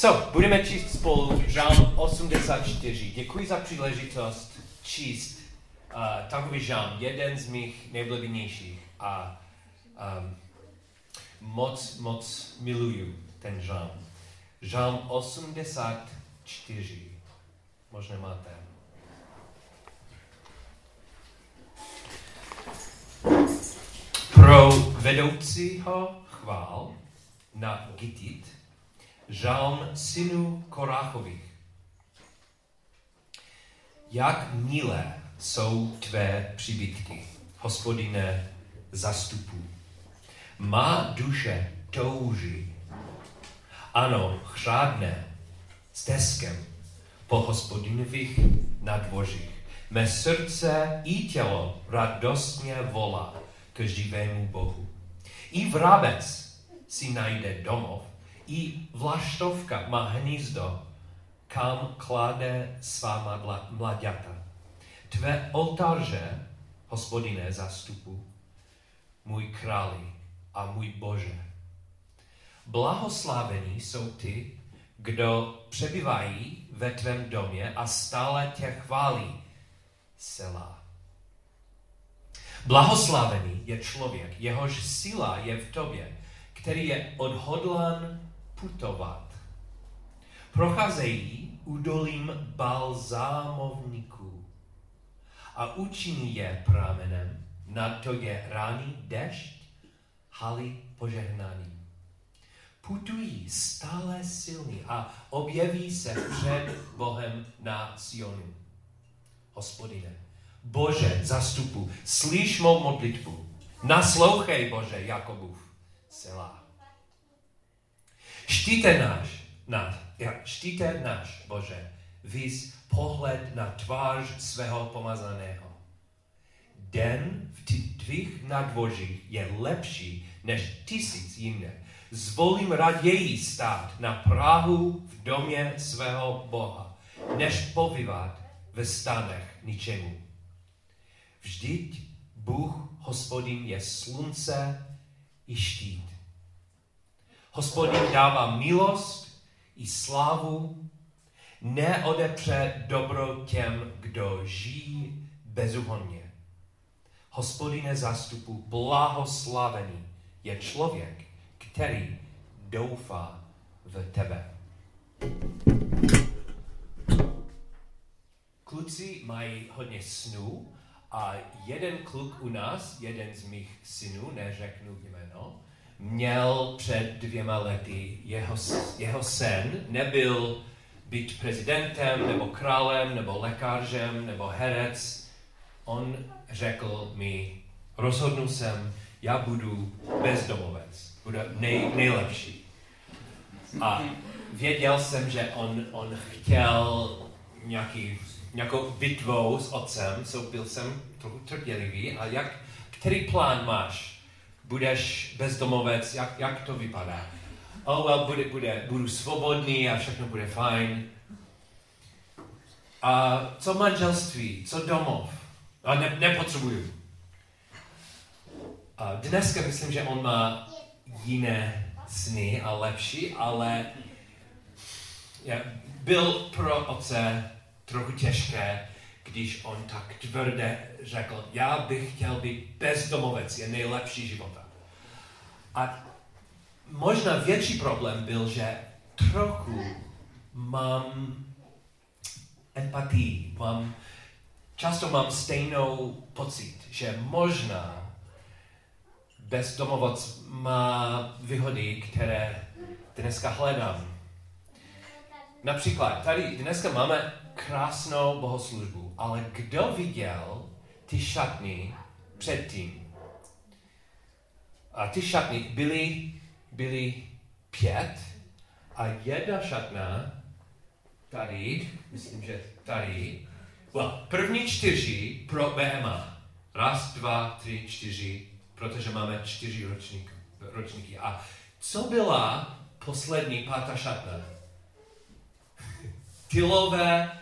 So, budeme číst spolu žálm 84. Děkuji za příležitost číst uh, takový žálm, jeden z mých nejblíbenějších. A um, moc, moc miluju ten žálm. Žálm 84. Možná máte. Pro vedoucího chvál na Gitit žalm synů Koráchových. Jak milé jsou tvé příbytky, hospodine zastupů. Má duše touží. Ano, chřádne s deskem po hospodinových nadvožích. Mé srdce i tělo radostně volá k živému Bohu. I vrabec si najde domov i vlaštovka má hnízdo, kam klade svá mladěta. Tvé oltáře, hospodine zastupu, můj králi a můj Bože. Blahoslavení jsou ty, kdo přebyvají ve tvém domě a stále tě chválí. Sela. Blahoslavený je člověk, jehož síla je v tobě, který je odhodlan putovat. Procházejí údolím balzámovníků a učiní je prámenem, na to je rány dešť, haly požehnání. Putují stále silný a objeví se před Bohem na Sionu. Hospodine, Bože zastupu, slyš mou modlitbu, naslouchej Bože Jakobův, Selah. Štíte náš, na, štíte náš, Bože, vys pohled na tvář svého pomazaného. Den v tvých nadvožích je lepší než tisíc jinde. Zvolím raději stát na Prahu v domě svého Boha, než povívat ve stanech ničemu. Vždyť Bůh, hospodin, je slunce i štít. Hospodin dává milost i slávu, neodepře dobro těm, kdo žijí bezúhonně. Hospodine zastupu, blahoslavený je člověk, který doufá v tebe. Kluci mají hodně snů a jeden kluk u nás, jeden z mých synů, neřeknu jméno, měl před dvěma lety, jeho, jeho sen nebyl být prezidentem, nebo králem, nebo lékařem, nebo herec. On řekl mi, rozhodnu jsem, já budu bezdomovec, budu nej, nejlepší. A věděl jsem, že on, on chtěl nějaký, nějakou bitvou s otcem, so byl jsem trochu trpělivý. A jak, který plán máš? Budeš bezdomovec, jak, jak to vypadá? Oh, well, bude, bude, budu svobodný a všechno bude fajn. A co manželství, co domov? A ne, nepotřebuju. A dneska myslím, že on má jiné sny a lepší, ale ja, byl pro otce trochu těžké, když on tak tvrdě řekl, já bych chtěl být bezdomovec, je nejlepší života. A možná větší problém byl, že trochu mám empatii, mám, často mám stejnou pocit, že možná bezdomovoc má výhody, které dneska hledám. Například, tady dneska máme krásnou bohoslužbu, ale kdo viděl ty šatny předtím? A ty šatny byly, byly pět a jedna šatna tady, myslím, že tady, well, první čtyři pro BMA. Raz, dva, tři, čtyři, protože máme čtyři ročníky. ročníky. A co byla poslední pátá šatna? Tylové,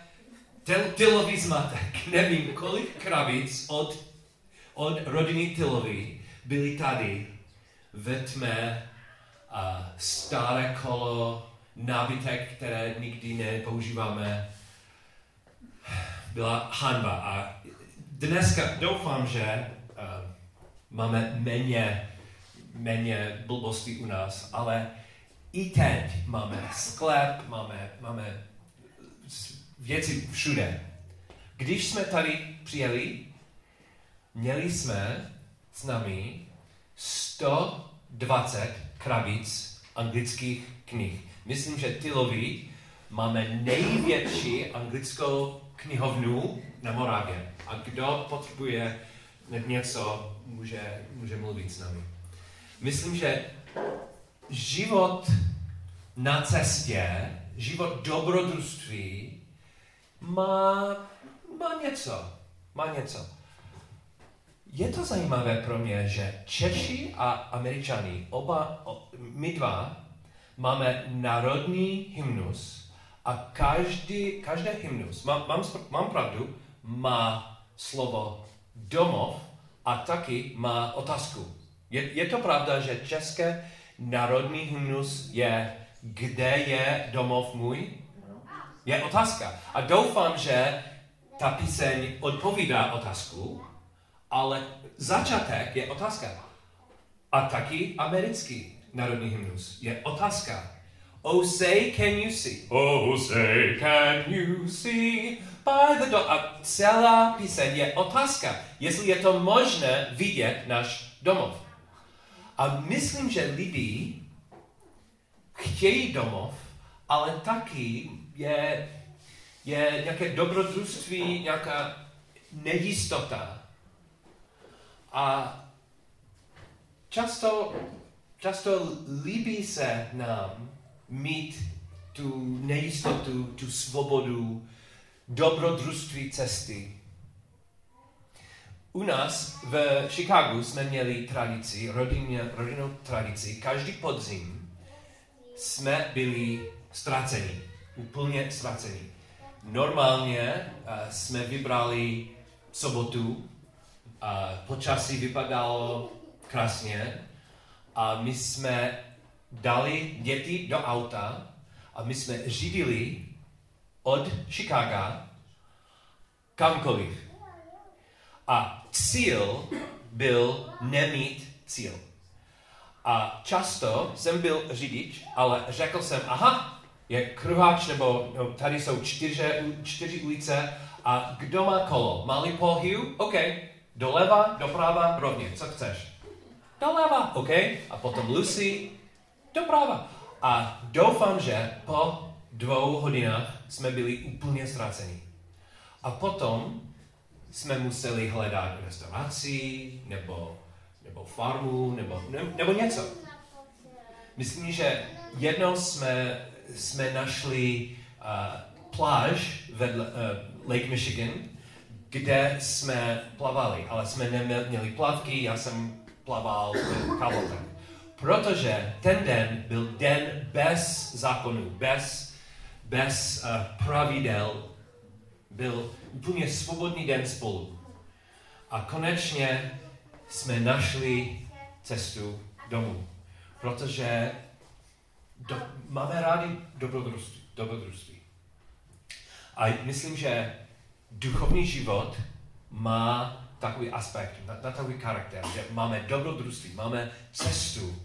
tyl, tylový zmatek. Nevím, kolik krabic od, od rodiny Tylovy byly tady ve tmě a staré kolo nábytek, které nikdy nepoužíváme, byla hanba. A dneska doufám, že uh, máme méně, méně blbostí u nás, ale i teď máme sklep, máme, máme věci všude. Když jsme tady přijeli, měli jsme s námi 120 krabic anglických knih. Myslím, že Tylovi máme největší anglickou knihovnu na Moravě. A kdo potřebuje něco, může, může mluvit s námi. Myslím, že život na cestě, život dobrodružství má, má něco. Má něco. Je to zajímavé pro mě, že Češi a Američani, oba, my dva, máme národní hymnus a každý, každý hymnus, mám, mám, mám pravdu, má slovo domov a taky má otázku. Je, je to pravda, že české národní hymnus je kde je domov můj? Je otázka. A doufám, že ta píseň odpovídá otázku, ale začátek je otázka. A taky americký národní hymnus je otázka. Oh, say, can you see? Oh, say, can you see? By the door. A celá píseň je otázka, jestli je to možné vidět náš domov. A myslím, že lidi chtějí domov, ale taky je, je nějaké dobrodružství, nějaká nejistota. A často, často líbí se nám mít tu nejistotu, tu svobodu, dobrodružství cesty. U nás v Chicagu jsme měli tradici, rodinně, rodinnou tradici, každý podzim jsme byli ztraceni, úplně ztraceni. Normálně uh, jsme vybrali sobotu, a počasí vypadalo krásně a my jsme dali děti do auta a my jsme řídili od Chicaga kamkoliv. A cíl byl nemít cíl. A často jsem byl řidič, ale řekl jsem, aha, je kruháč, nebo no, tady jsou čtyři, čtyři ulice a kdo má kolo? Malý pohyb? OK. Doleva, doprava, rovně. Co chceš? Doleva, OK. A potom Lucy, doprava. A doufám, že po dvou hodinách jsme byli úplně ztraceni. A potom jsme museli hledat restauraci, nebo, nebo farmu, nebo, ne, nebo něco. Myslím, že jednou jsme, jsme našli uh, pláž vedle uh, Lake Michigan, kde jsme plavali, ale jsme neměli plavky, já jsem plaval kavotem. Protože ten den byl den bez zákonů, bez, bez uh, pravidel, byl úplně svobodný den spolu. A konečně jsme našli cestu domů, protože do, máme rádi dobrodružství. A myslím, že duchovní život má takový aspekt, na, takový charakter, že máme dobrodružství, máme cestu,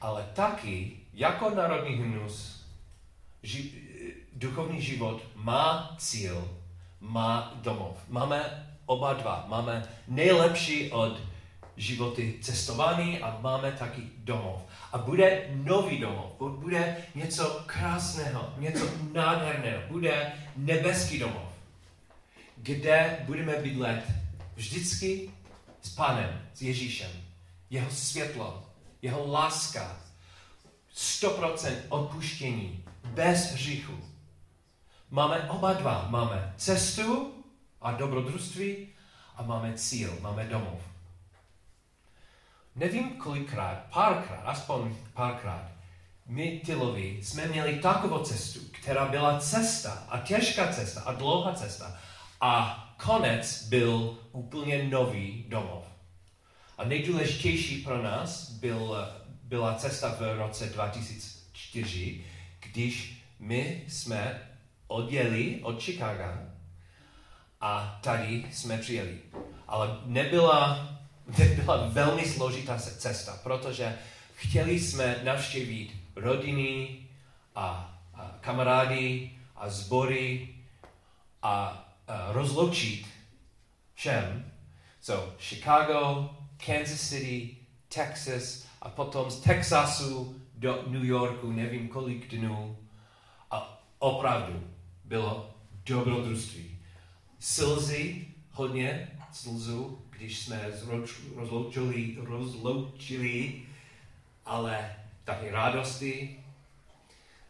ale taky jako národní hymnus ži, duchovní život má cíl, má domov. Máme oba dva. Máme nejlepší od životy cestování a máme taky domov. A bude nový domov, bude něco krásného, něco nádherného, bude nebeský domov, kde budeme bydlet vždycky s Pánem, s Ježíšem. Jeho světlo, jeho láska, 100% odpuštění, bez hříchu. Máme oba dva. Máme cestu a dobrodružství a máme cíl, máme domov. Nevím kolikrát, párkrát, aspoň párkrát, my Tylovi jsme měli takovou cestu, která byla cesta a těžká cesta a dlouhá cesta a konec byl úplně nový domov. A nejdůležitější pro nás byl, byla cesta v roce 2000, 2004, když my jsme odjeli od Chicaga a tady jsme přijeli. Ale nebyla, nebyla velmi složitá cesta, protože chtěli jsme navštěvit rodiny a, a kamarády a sbory a, a rozloučit všem. So, Chicago, Kansas City, Texas a potom z Texasu do New Yorku, nevím kolik dnů. A opravdu bylo dobrodružství. Slzy, hodně slzu, když jsme rozloučili, rozloučili, ale taky radosti.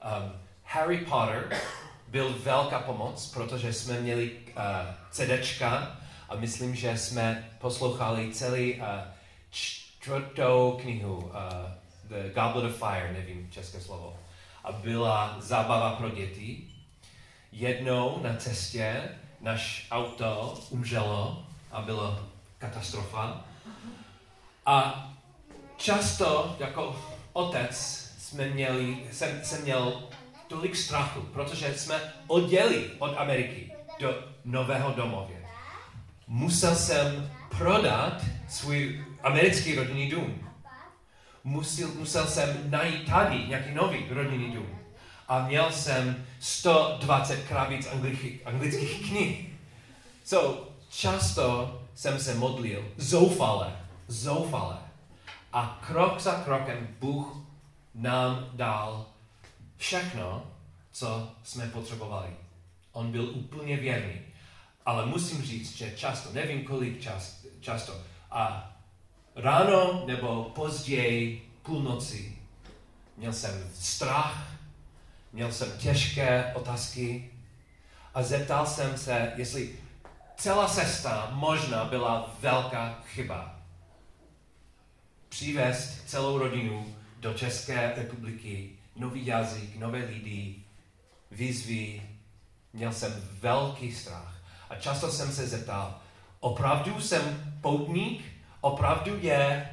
Um, Harry Potter byl velká pomoc, protože jsme měli uh, CDčka a myslím, že jsme poslouchali celý uh, čtvrtou knihu, uh, The Goblet of Fire, nevím české slovo. A byla zábava pro děti. Jednou na cestě naš auto umřelo a byla katastrofa. A často jako otec jsme měli, jsem, jsem měl tolik strachu, protože jsme odděli od Ameriky do nového domově. Musel jsem prodat svůj americký rodinný dům. Musel, musel jsem najít tady nějaký nový rodinný dům. A měl jsem 120 krabic anglických, anglických knih. So, často jsem se modlil zoufale, zoufale. A krok za krokem Bůh nám dal všechno, co jsme potřebovali. On byl úplně věrný. Ale musím říct, že často, nevím kolik čas, často, a ráno nebo později, půlnoci, měl jsem strach, měl jsem těžké otázky a zeptal jsem se, jestli celá cesta možná byla velká chyba. Přivést celou rodinu do České republiky, nový jazyk, nové lidi, výzvy. Měl jsem velký strach. A často jsem se zeptal, opravdu jsem poutník? Opravdu je,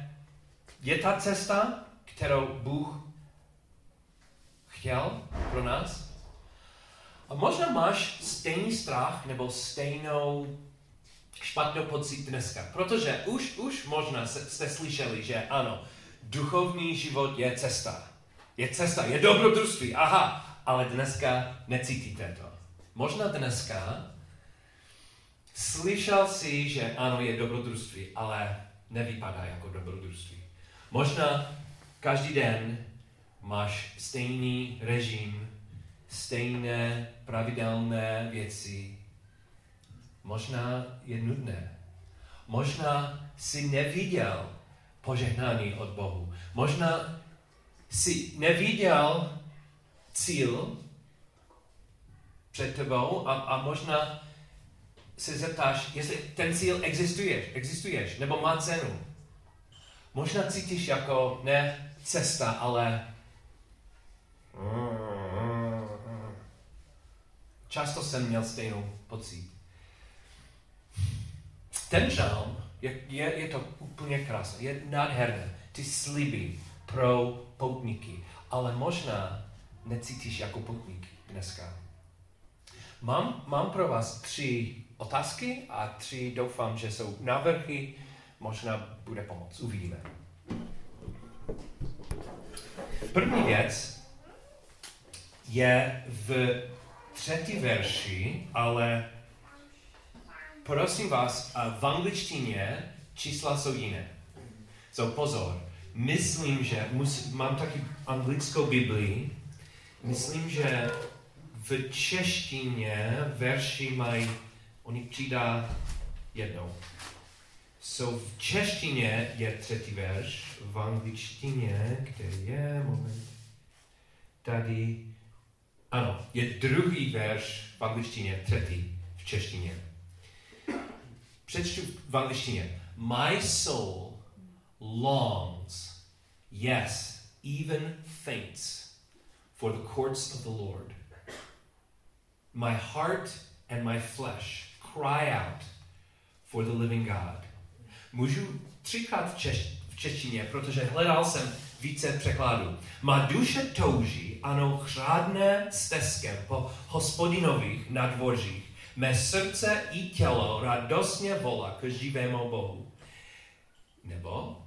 je ta cesta, kterou Bůh chtěl pro nás? A možná máš stejný strach nebo stejnou špatnou pocit dneska, protože už, už možná jste slyšeli, že ano, duchovní život je cesta. Je cesta, je dobrodružství, aha, ale dneska necítíte to. Možná dneska slyšel si, že ano, je dobrodružství, ale nevypadá jako dobrodružství. Možná každý den máš stejný režim, stejné pravidelné věci. Možná je nudné. Možná si neviděl požehnání od Bohu. Možná si neviděl cíl před tebou a, a možná se zeptáš, jestli ten cíl existuje, existuješ, nebo má cenu. Možná cítíš jako ne cesta, ale často jsem měl stejnou pocit. Ten žalm, je, je, je to úplně krásné, je nádherné. Ty sliby pro poutníky, ale možná necítíš jako poutník dneska. Mám, mám pro vás tři otázky a tři doufám, že jsou návrhy, možná bude pomoc. Uvidíme. První věc je v třetí verši, ale prosím vás, v angličtině čísla jsou jiné. So pozor, myslím, že mus, mám taky anglickou Biblii, myslím, že v češtině verši mají, oni přidá jednou. So v češtině je třetí verš, v angličtině, který je, moment, tady, ano, je druhý verš v angličtině, třetí v češtině. Přečtu v angličtině. My soul longs, yes, even faints, for the courts of the Lord. My heart and my flesh cry out for the living God. Můžu třikrát v, češ, v češtině, protože hledal jsem více překladů. Má duše touží, ano, chřádné stezkem po hospodinových nadvořích. Mé srdce i tělo radostně volá k živému Bohu. Nebo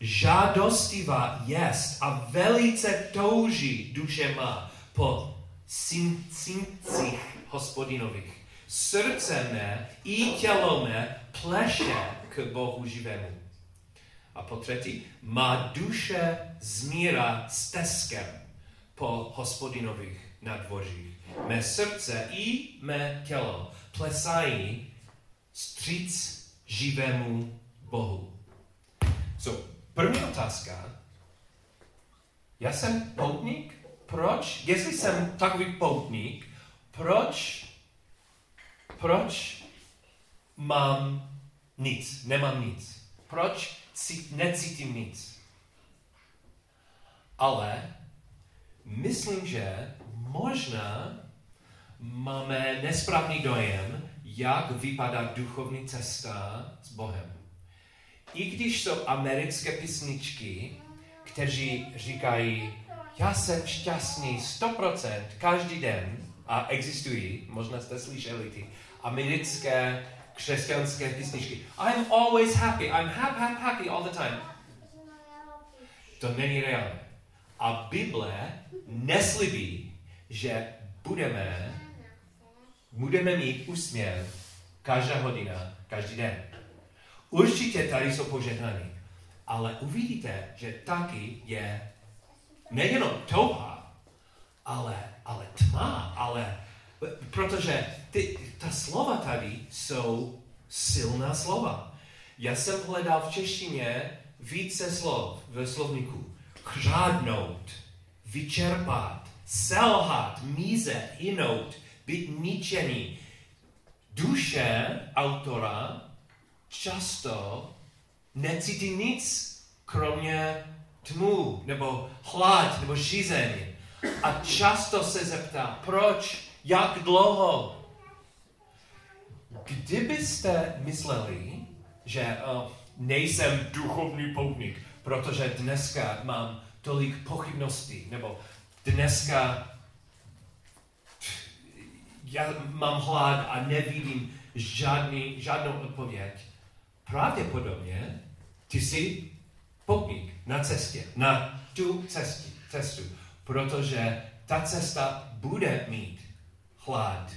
žádostivá jest a velice touží duše má po syncích hospodinových. Srdce mé i tělo mé pleše k Bohu živému. A po třetí, má duše zmíra stezkem po hospodinových nadvořích. Mé srdce i mé tělo plesají stříc živému Bohu. So, první otázka. Já jsem poutník? Proč? Jestli jsem takový poutník, proč, proč mám nic, nemám nic? Proč necítím nic? Ale myslím, že možná máme nesprávný dojem, jak vypadá duchovní cesta s Bohem. I když jsou americké písničky, kteří říkají, já jsem šťastný 100% každý den, a existují, možná jste slyšeli ty americké křesťanské písničky. I'm always happy, I'm happy, happy, happy all the time. To není reálné. A Bible neslibí, že budeme, budeme mít úsměv každá hodina, každý den. Určitě tady jsou požehnaní, ale uvidíte, že taky je nejenom touha, ale, ale tma, ale protože ty, ta slova tady jsou silná slova. Já jsem hledal v češtině více slov ve slovníku. Křádnout, vyčerpat, selhat, mízet, hynout, být ničený. Duše autora často necítí nic, kromě tmu, nebo hlad, nebo žízeň. A často se zeptá, proč, jak dlouho. Kdybyste mysleli, že uh, nejsem duchovní poutník, protože dneska mám tolik pochybností, nebo dneska já mám hlad a nevidím žádný, žádnou odpověď, pravděpodobně ty jsi poutník na cestě, na tu cestu, cestu, protože ta cesta bude mít hlad,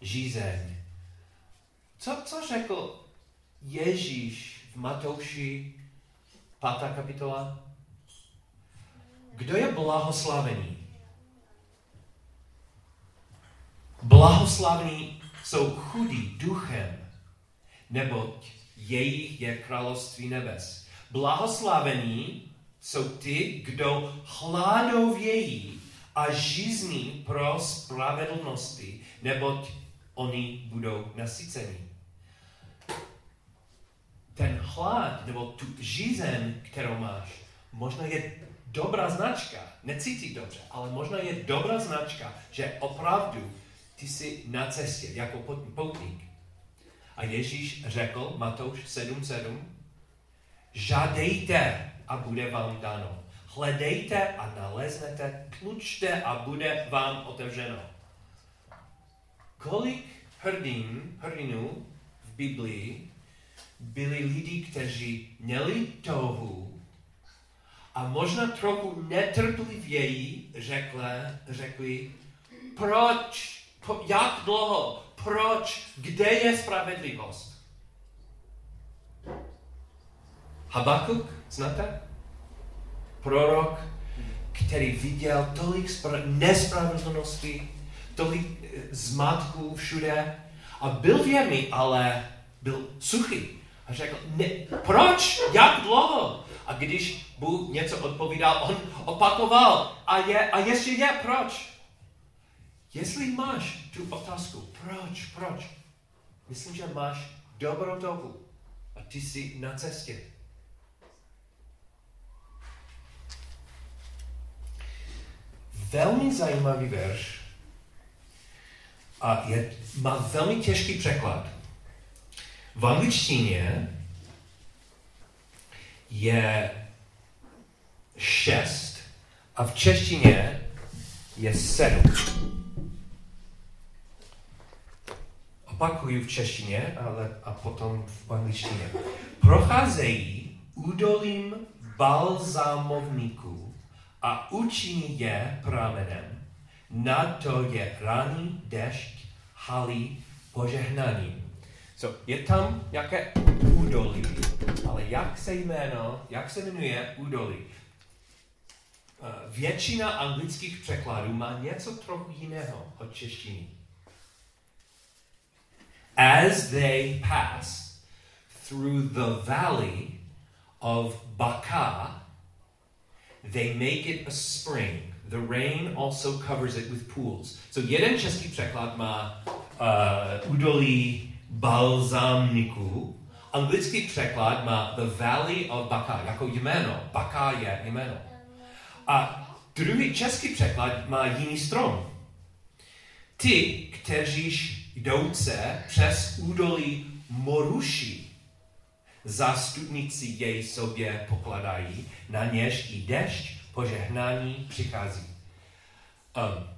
žízeň. Co, co řekl Ježíš v Matouši 5. kapitola? Kdo je blahoslavený? Blahoslavní jsou chudí duchem, neboť jejich je království nebes. Blahoslavení jsou ty, kdo hladovějí a žízní pro spravedlnosti, neboť oni budou nasyceni. Ten hlad nebo tu žízen, kterou máš, možná je dobrá značka, necítí dobře, ale možná je dobrá značka, že opravdu ty jsi na cestě jako poutník. A Ježíš řekl, Matouš 7.7, žádejte a bude vám dáno. Hledejte a naleznete, tlučte a bude vám otevřeno. Kolik hrdin, hrdinů v Biblii byli lidi, kteří měli touhu a možná trochu netrpělivěji řekli, řekli proč, po, jak dlouho, proč, kde je spravedlivost? Habakuk, znáte? Prorok, který viděl tolik nespravedlnosti, tolik eh, zmatků všude a byl věrný, ale byl suchý. A řekl, ne, proč? Jak dlouho? A když Bůh něco odpovídal, on opakoval. A, je, a ještě je, proč? Jestli máš tu otázku, proč, proč? Myslím, že máš dobrou a ty jsi na cestě. Velmi zajímavý verš a je, má velmi těžký překlad. V angličtině je šest a v češtině je sedm. Opakuju v češtině, ale a potom v angličtině. Procházejí údolím balzámovníků a učiní je pramenem. Na to je raný dešť halí požehnaním. So, je tam nějaké údolí, ale jak se jméno, jak se jmenuje údolí? Uh, většina anglických překladů má něco trochu jiného od češtiny. As they pass through the valley of Baca, they make it a spring. The rain also covers it with pools. So jeden český překlad má uh, údolí balzámniku. Anglický překlad má The Valley of Baca, jako jméno. Baca je jméno. A druhý český překlad má jiný strom. Ty, kteří jdouce přes údolí Moruši, zástupníci jej sobě pokladají, na něž i dešť požehnání přichází. Um,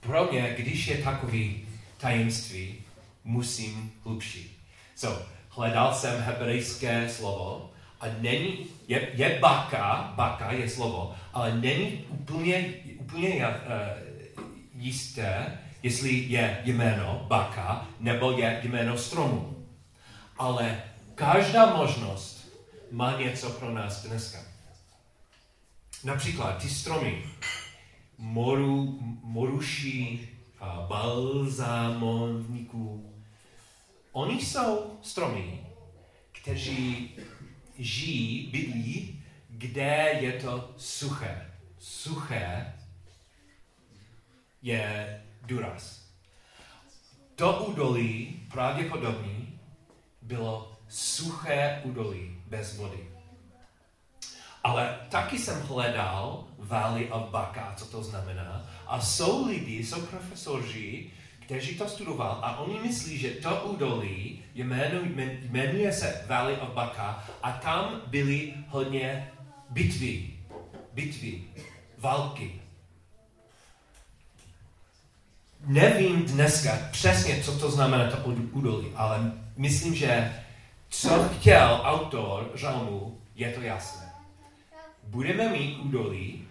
pro mě, když je takový tajemství, musím hlubší. So, hledal jsem hebrejské slovo a není, je, je baka, baka je slovo, ale není úplně, úplně uh, jisté, jestli je jméno baka nebo je jméno stromu. Ale každá možnost má něco pro nás dneska. Například ty stromy, moru, moruší, balzámovníků, Oni jsou stromy, kteří žijí, bydlí, kde je to suché. Suché je důraz. To údolí pravděpodobně bylo suché údolí bez vody. Ale taky jsem hledal Valley of Baca, co to znamená. A jsou lidi, jsou profesoři, kteří to studoval a oni myslí, že to údolí jmenuje se Valley of Baca a tam byly hodně bitvy, bitvy, války. Nevím dneska přesně, co to znamená to údolí, ale myslím, že co chtěl autor žalmu, je to jasné. Budeme mít údolí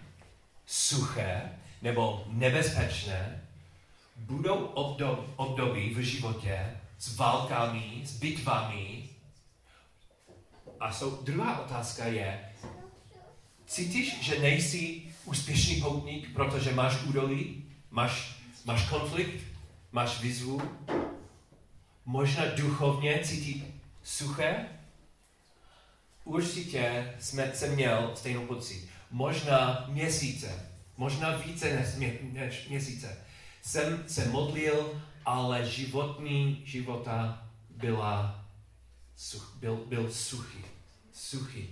suché nebo nebezpečné, budou obdob, období v životě s válkami, s bitvami. A jsou, druhá otázka je, cítíš, že nejsi úspěšný poutník, protože máš údolí, máš, máš konflikt, máš výzvu, možná duchovně cítit suché? Určitě jsme, jsem měl stejnou pocit. Možná měsíce, možná více než, než měsíce jsem se modlil, ale životní života byla, such, byl, byl suchý. Suchý.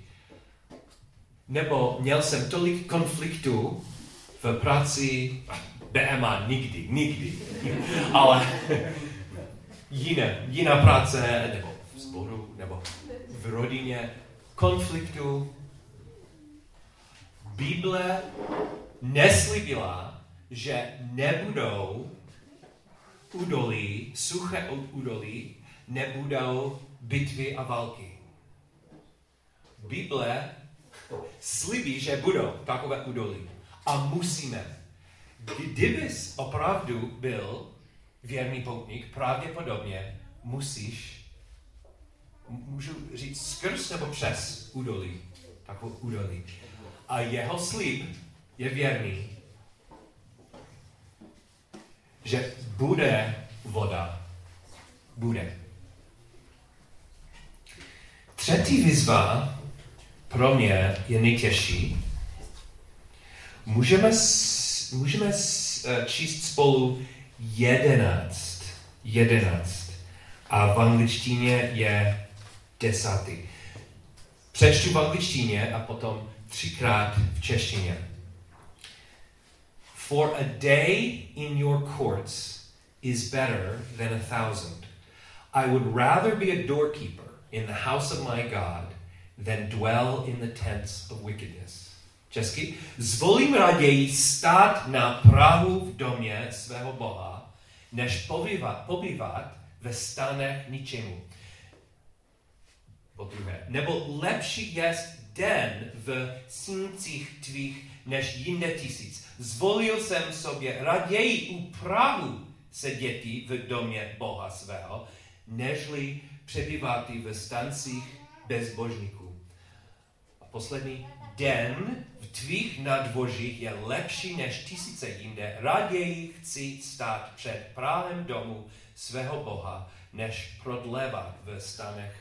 Nebo měl jsem tolik konfliktů v práci, BMA nikdy, nikdy, ale jiné, jiná práce, nebo v sboru, nebo v rodině, konfliktu. Bible neslibila, že nebudou údolí, suché údolí, nebudou bitvy a války. Bible slibí, že budou takové údolí. A musíme. Kdybys opravdu byl věrný poutník, pravděpodobně musíš, můžu říct skrz nebo přes údolí, takovou údolí. A jeho slib je věrný že bude voda. Bude. Třetí výzva pro mě je nejtěžší. Můžeme, můžeme eh, číst spolu jedenáct. Jedenáct. A v angličtině je desátý. Přečtu v angličtině a potom třikrát v češtině. For a day in your courts is better than a thousand. I would rather be a doorkeeper in the house of my God than dwell in the tents of wickedness. Česky. Zvolím raději stát na Prahu v domě svého Boha, než pobývat, pobývat ve stanech ničemu. Po druhé, nebo lepší je den v síncích tvých než jinde tisíc. Zvolil jsem sobě raději u Prahu seděti v domě Boha svého, nežli přebývat ve stancích bezbožníků. A poslední, den v tvých nadvožích je lepší než tisíce jinde. Raději chci stát před právem domu svého Boha, než prodlevat ve stanech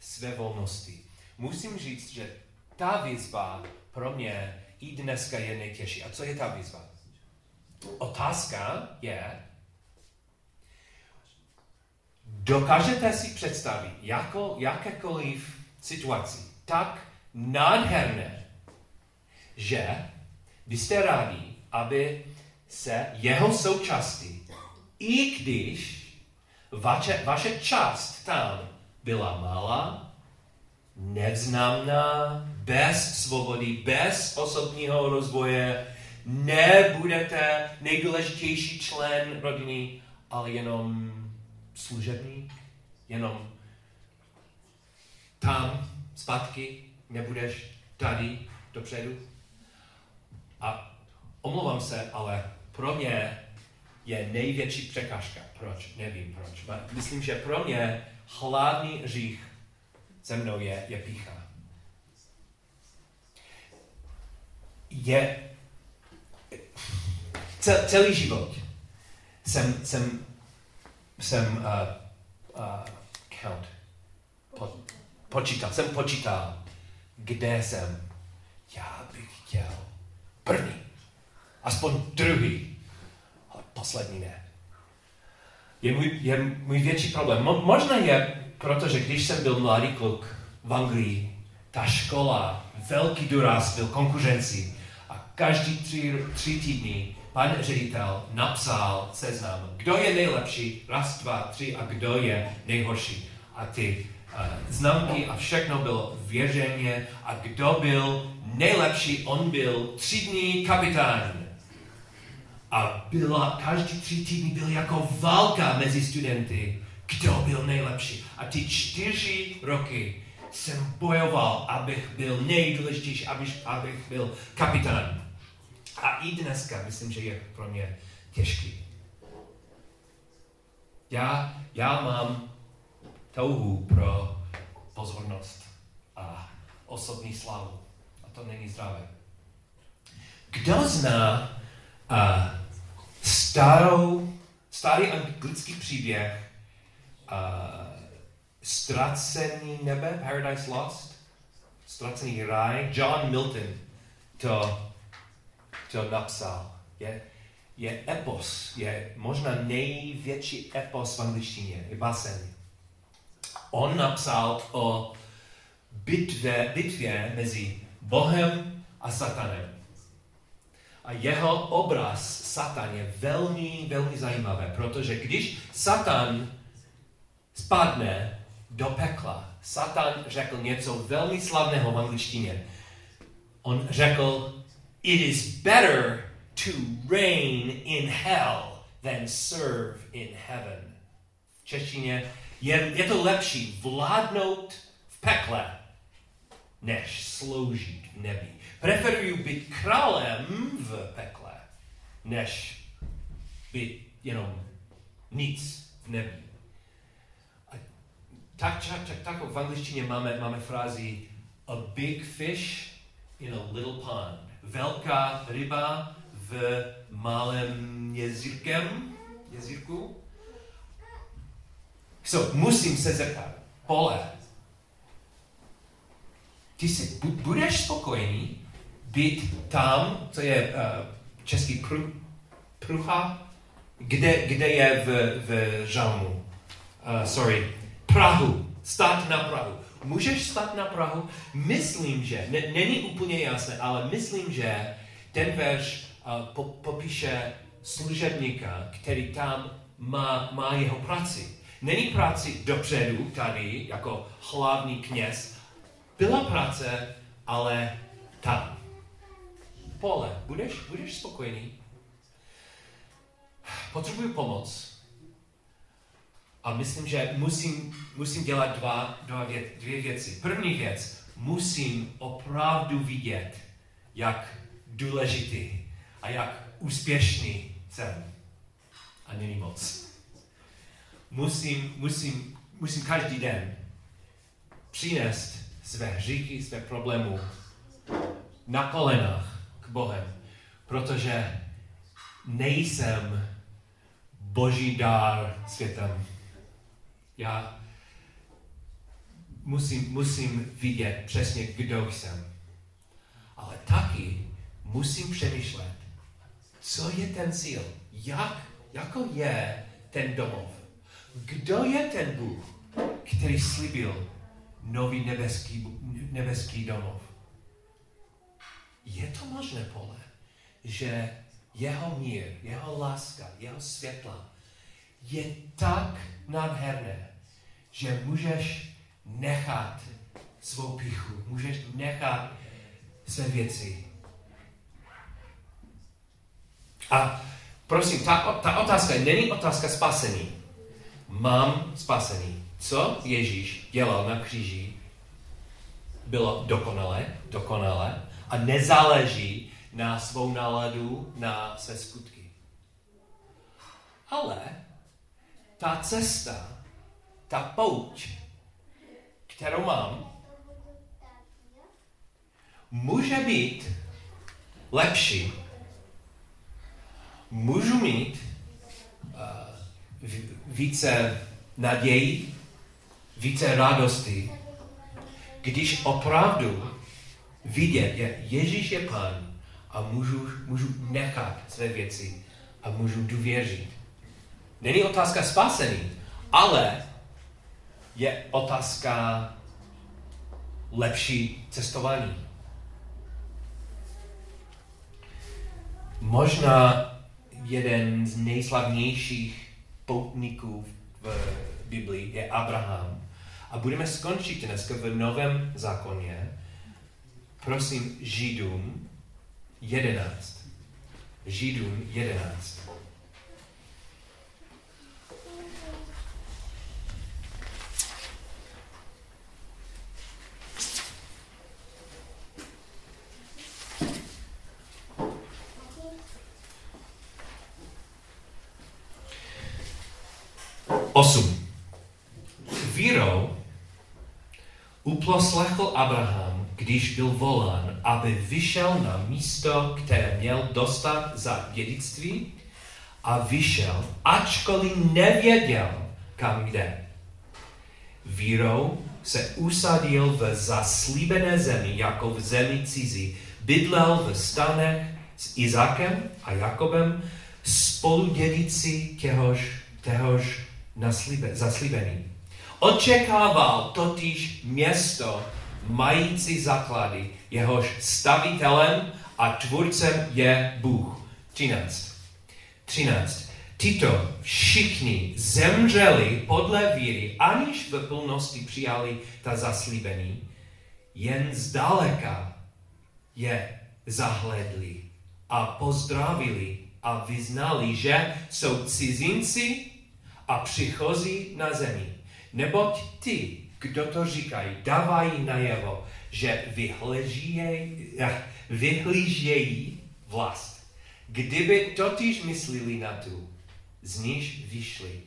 své volnosti. Musím říct, že ta výzva pro mě i dneska je nejtěžší. A co je ta výzva? Otázka je, dokážete si představit jako, jakékoliv situaci tak nádherné, že byste rádi, aby se jeho součástí, i když vaše, vaše část tam byla malá, nevznámná, bez svobody, bez osobního rozvoje, nebudete nejdůležitější člen rodiny, ale jenom služebník, jenom tam zpátky, nebudeš tady dopředu. A omlouvám se, ale pro mě je největší překážka. Proč? Nevím proč. Myslím, že pro mě hlavní řích se mnou je, je pícha. Je celý život jsem, jsem, jsem uh, uh, count, po, počítal, jsem počítal, kde jsem. Já bych chtěl první, aspoň druhý, ale poslední ne. Je můj, je můj větší problém. Mo, možná je, protože když jsem byl mladý kluk v Anglii, ta škola, velký důraz byl konkurenci každý tři, tři týdny pan ředitel napsal seznam, kdo je nejlepší, raz, dva, tři a kdo je nejhorší. A ty uh, známky a všechno bylo věřeně a kdo byl nejlepší, on byl třídní kapitán. A byla, každý tři týdny byl jako válka mezi studenty, kdo byl nejlepší. A ty čtyři roky jsem bojoval, abych byl nejdůležitější, abych, abych byl kapitán. A i dneska myslím, že je pro mě těžký. Já, já mám touhu pro pozornost a osobní slavu. A to není zdravé. Kdo zná uh, starou, starý anglický příběh uh, Ztracený nebe, Paradise Lost, Ztracený ráj, John Milton to to napsal, je, je epos, je možná největší epos v angličtině, je basen. On napsal o bitvě, bitvě mezi Bohem a Satanem. A jeho obraz Satan je velmi, velmi zajímavý, protože když Satan spadne do pekla, Satan řekl něco velmi slavného v angličtině. On řekl, It is better to reign in hell than serve in heaven. V češtině je, je to lepší vládnout v pekle, než sloužit v nebi. Preferuju být králem v pekle, než být jenom nic v nebi. A tak, tak, tak, tak v angličtině máme, máme frázi a big fish in a little pond velká ryba v malém jezírkem, jezírku. So, musím se zeptat, Pole, ty si budeš spokojený být tam, co je uh, český pru, prucha, kde, kde je v, v žalmu, uh, sorry, Prahu, stát na Prahu můžeš stát na Prahu? Myslím, že, ne, není úplně jasné, ale myslím, že ten verš uh, po, popíše služebníka, který tam má, má jeho práci. Není práci dopředu tady jako hlavní kněz. Byla práce, ale tam. pole. Budeš, budeš spokojený? Potřebuji pomoc. A myslím, že musím, musím dělat dva, dva vě, dvě věci. První věc, musím opravdu vidět, jak důležitý a jak úspěšný jsem. A není moc. Musím, musím, musím každý den přinést své hříchy, své problémy na kolenách k Bohem, protože nejsem boží dár světem. Já musím, musím vidět přesně, kdo jsem. Ale taky musím přemýšlet, co je ten cíl, jak, jako je ten domov. Kdo je ten Bůh, který slíbil nový nebeský, nebeský domov? Je to možné, pole, že jeho mír, jeho láska, jeho světla je tak nádherné, že můžeš nechat svou pichu, můžeš nechat své věci. A prosím, ta, ta otázka není otázka spasení. Mám spasení. Co Ježíš dělal na kříži, bylo dokonalé, dokonalé a nezáleží na svou náladu, na své skutky. Ale ta cesta, ta pouť, kterou mám, může být lepší. Můžu mít uh, více naději, více radosti, když opravdu vidět, že Ježíš je Pán a můžu, můžu nechat své věci a můžu důvěřit. Není otázka spasení, ale je otázka lepší cestování. Možná jeden z nejslavnějších poutníků v Biblii je Abraham. A budeme skončit dneska v Novém zákoně. Prosím, Židům 11. Židům 11. Abraham, když byl volán, aby vyšel na místo, které měl dostat za dědictví a vyšel, ačkoliv nevěděl, kam jde. Vírou se usadil v zaslíbené zemi, jako v zemi cizí. Bydlel v stanech s Izákem a Jakobem, spolu dědici těhož, těhož zaslíbený. Očekával totiž město mající základy, jehož stavitelem a tvůrcem je Bůh. 13. 13. Tito všichni zemřeli podle víry, aniž v plnosti přijali ta zaslíbení, jen zdaleka je zahledli a pozdravili a vyznali, že jsou cizinci a přichozí na zemi. Neboť ty, kdo to říkají, dávají najevo, že vyhlížejí vlast. Kdyby totiž myslili na tu, z níž vyšli,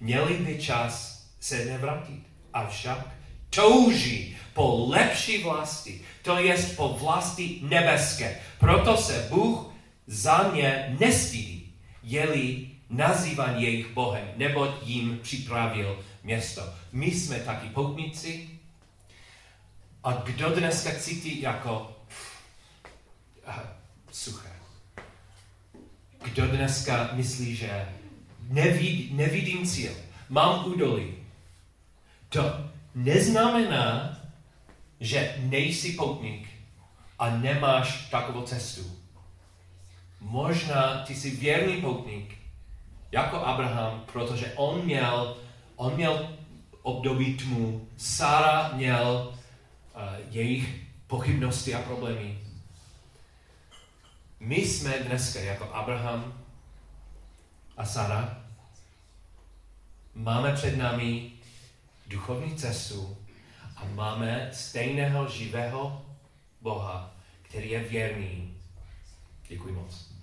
měli by čas se nevrátit. Avšak touží po lepší vlasti, to jest po vlasti nebeské. Proto se Bůh za ně nestydí, jeli nazývan jejich Bohem, neboť jim připravil město. My jsme taky poutníci a kdo dneska cítí jako uh, suché? Kdo dneska myslí, že nevid, nevidím cíl, mám údolí? To neznamená, že nejsi poutník a nemáš takovou cestu. Možná ty jsi věrný poutník, jako Abraham, protože on měl, on měl období tmu, Sara měl uh, jejich pochybnosti a problémy. My jsme dneska jako Abraham a Sara. Máme před námi duchovní cestu a máme stejného živého Boha, který je věrný. Děkuji moc.